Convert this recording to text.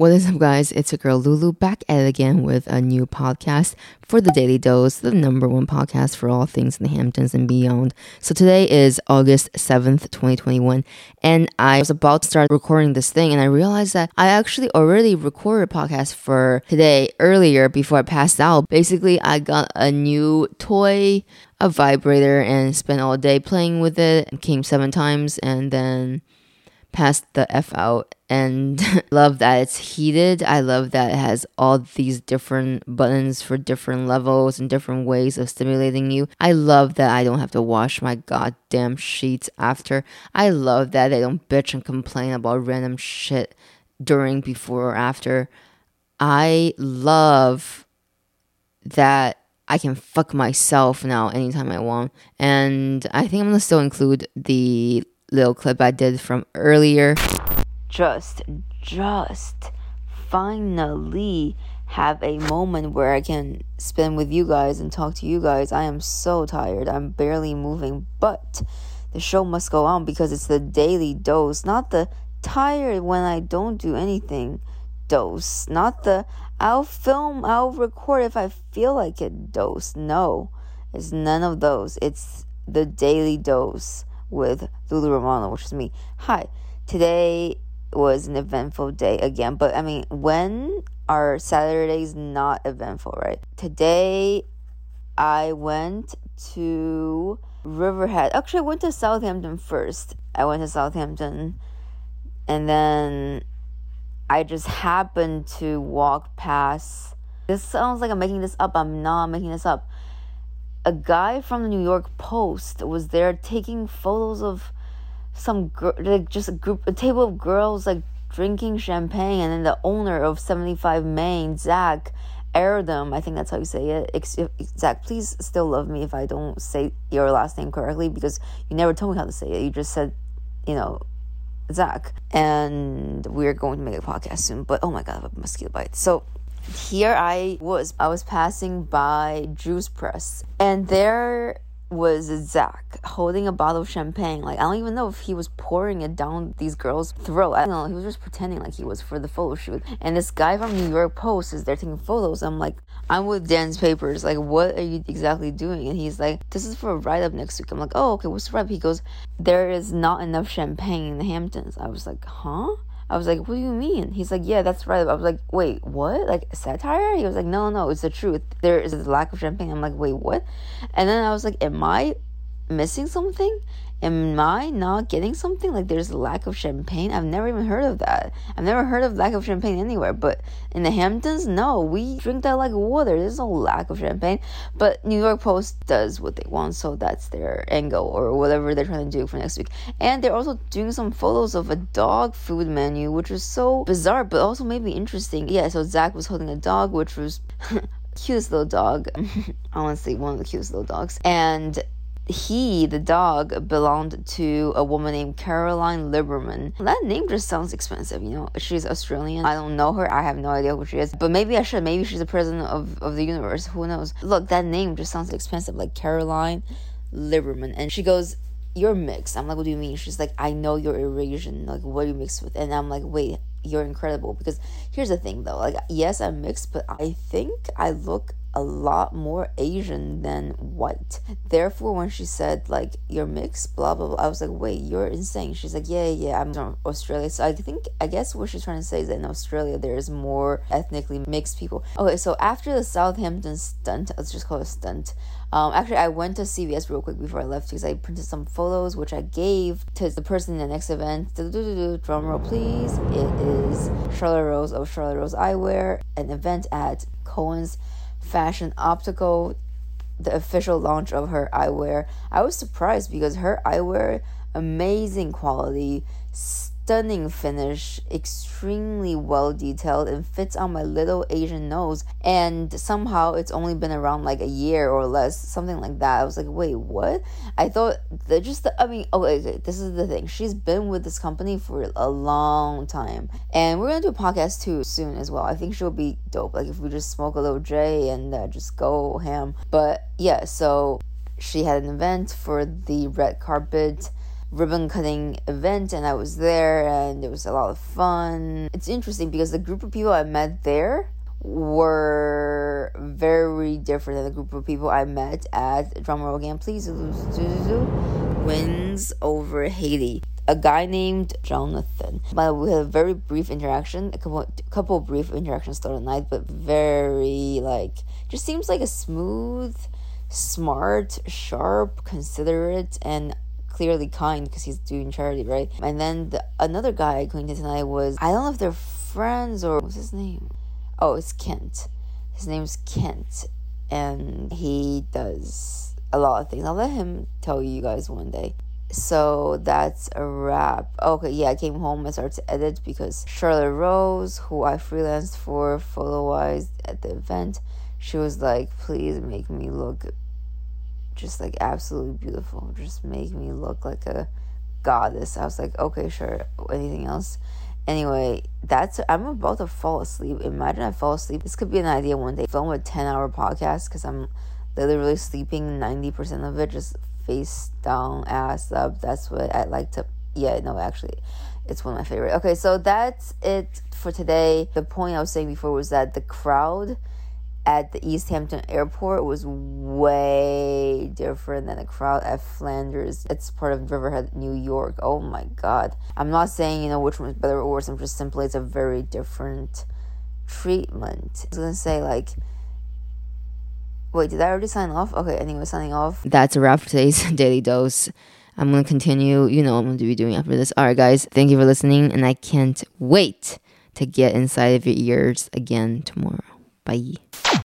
What is up, guys? It's your girl Lulu back at it again with a new podcast for the Daily Dose, the number one podcast for all things in the Hamptons and beyond. So today is August 7th, 2021, and I was about to start recording this thing, and I realized that I actually already recorded a podcast for today earlier before I passed out. Basically, I got a new toy, a vibrator, and spent all day playing with it, came seven times, and then passed the F out and love that it's heated. I love that it has all these different buttons for different levels and different ways of stimulating you. I love that I don't have to wash my goddamn sheets after. I love that I don't bitch and complain about random shit during, before, or after. I love that I can fuck myself now anytime I want. And I think I'm gonna still include the little clip I did from earlier. Just, just finally have a moment where I can spend with you guys and talk to you guys. I am so tired. I'm barely moving, but the show must go on because it's the daily dose, not the tired when I don't do anything dose, not the I'll film, I'll record if I feel like it dose. No, it's none of those. It's the daily dose with Lulu Romano, which is me. Hi, today was an eventful day again, but I mean, when are Saturdays not eventful, right? Today, I went to Riverhead. Actually, I went to Southampton first. I went to Southampton, and then I just happened to walk past. This sounds like I'm making this up. I'm not making this up a guy from the New York Post was there taking photos of some girl, like just a group, a table of girls like drinking champagne, and then the owner of 75 Main, Zach, them. I think that's how you say it. Zach, please still love me if I don't say your last name correctly because you never told me how to say it. You just said, you know, Zach. And we're going to make a podcast soon, but oh my god, I have a mosquito bite. So here I was. I was passing by Juice Press, and there was Zach holding a bottle of champagne. Like I don't even know if he was pouring it down these girls' throat. I don't know. He was just pretending like he was for the photo shoot. And this guy from New York Post is there taking photos. I'm like, I'm with Dan's papers. Like, what are you exactly doing? And he's like, this is for a write up next week. I'm like, oh, okay. What's the write up? He goes, there is not enough champagne in the Hamptons. I was like, huh? I was like, what do you mean? He's like, yeah, that's right. I was like, wait, what? Like satire? He was like, no, no, it's the truth. There is a lack of champagne. I'm like, wait, what? And then I was like, am I missing something? am I not getting something? Like there's a lack of champagne? I've never even heard of that. I've never heard of lack of champagne anywhere. But in the Hamptons, no, we drink that like water. There's no lack of champagne. But New York Post does what they want, so that's their angle or whatever they're trying to do for next week. And they're also doing some photos of a dog food menu, which was so bizarre, but also maybe interesting. Yeah, so Zach was holding a dog, which was cutest little dog. Honestly, one of the cutest little dogs. And he, the dog, belonged to a woman named Caroline Liberman. That name just sounds expensive, you know. She's Australian. I don't know her. I have no idea who she is. But maybe I should. Maybe she's the president of, of the universe. Who knows? Look, that name just sounds expensive, like Caroline Liberman. And she goes, You're mixed. I'm like, What do you mean? She's like, I know you're Eurasian. Like, what are you mixed with? And I'm like, Wait, you're incredible. Because here's the thing though. Like, yes, I'm mixed, but I think I look a lot more Asian than white. Therefore, when she said like you're mixed, blah blah blah, I was like, wait, you're insane. She's like, yeah, yeah, I'm from Australia. So I think I guess what she's trying to say is that in Australia there's more ethnically mixed people. Okay, so after the Southampton stunt, let's just call it a stunt. Um, actually, I went to CVS real quick before I left because I printed some photos, which I gave to the person in the next event. Drum roll, please. It is Charlotte Rose of Charlotte Rose Eyewear, an event at Cohen's Fashion Optical, the official launch of her eyewear. I was surprised because her eyewear, amazing quality, stunning finish, extremely well detailed, and fits on my little Asian nose. And somehow it's only been around like a year or less, something like that. I was like, wait, what? I thought that just, the, I mean, okay, okay, this is the thing. She's been with this company for a long time. And we're gonna do a podcast too soon as well. I think she'll be dope. Like if we just smoke a little J and uh, just go ham. But yeah, so she had an event for the red carpet ribbon cutting event and I was there and it was a lot of fun. It's interesting because the group of people I met there were very different than the group of people I met at drumroll again, please. Wins over Haiti. A guy named Jonathan. But we had a very brief interaction, a couple couple brief interactions throughout the night, but very like just seems like a smooth, smart, sharp, considerate, and clearly kind because he's doing charity, right? And then the, another guy going to tonight was I don't know if they're friends or what's his name? Oh, it's Kent. His name's Kent, and he does a lot of things. I'll let him tell you guys one day. So that's a wrap. Okay, yeah, I came home and started to edit because Charlotte Rose, who I freelanced for photo wise at the event, she was like, please make me look just like absolutely beautiful. Just make me look like a goddess. I was like, okay, sure. Anything else? Anyway, that's I'm about to fall asleep. Imagine I fall asleep. This could be an idea one day. Film a ten hour podcast because I'm literally sleeping ninety percent of it, just face down, ass up. That's what I like to. Yeah, no, actually, it's one of my favorite. Okay, so that's it for today. The point I was saying before was that the crowd at the East Hampton airport was way different than the crowd at Flanders. It's part of Riverhead, New York. Oh my god. I'm not saying, you know, which one is better or worse. I'm just simply, it's a very different treatment. I was gonna say, like, wait, did I already sign off? Okay, anyway, signing off. That's a wrap for today's Daily Dose. I'm gonna continue, you know, I'm gonna be doing after this. Alright, guys, thank you for listening, and I can't wait to get inside of your ears again tomorrow. Bye.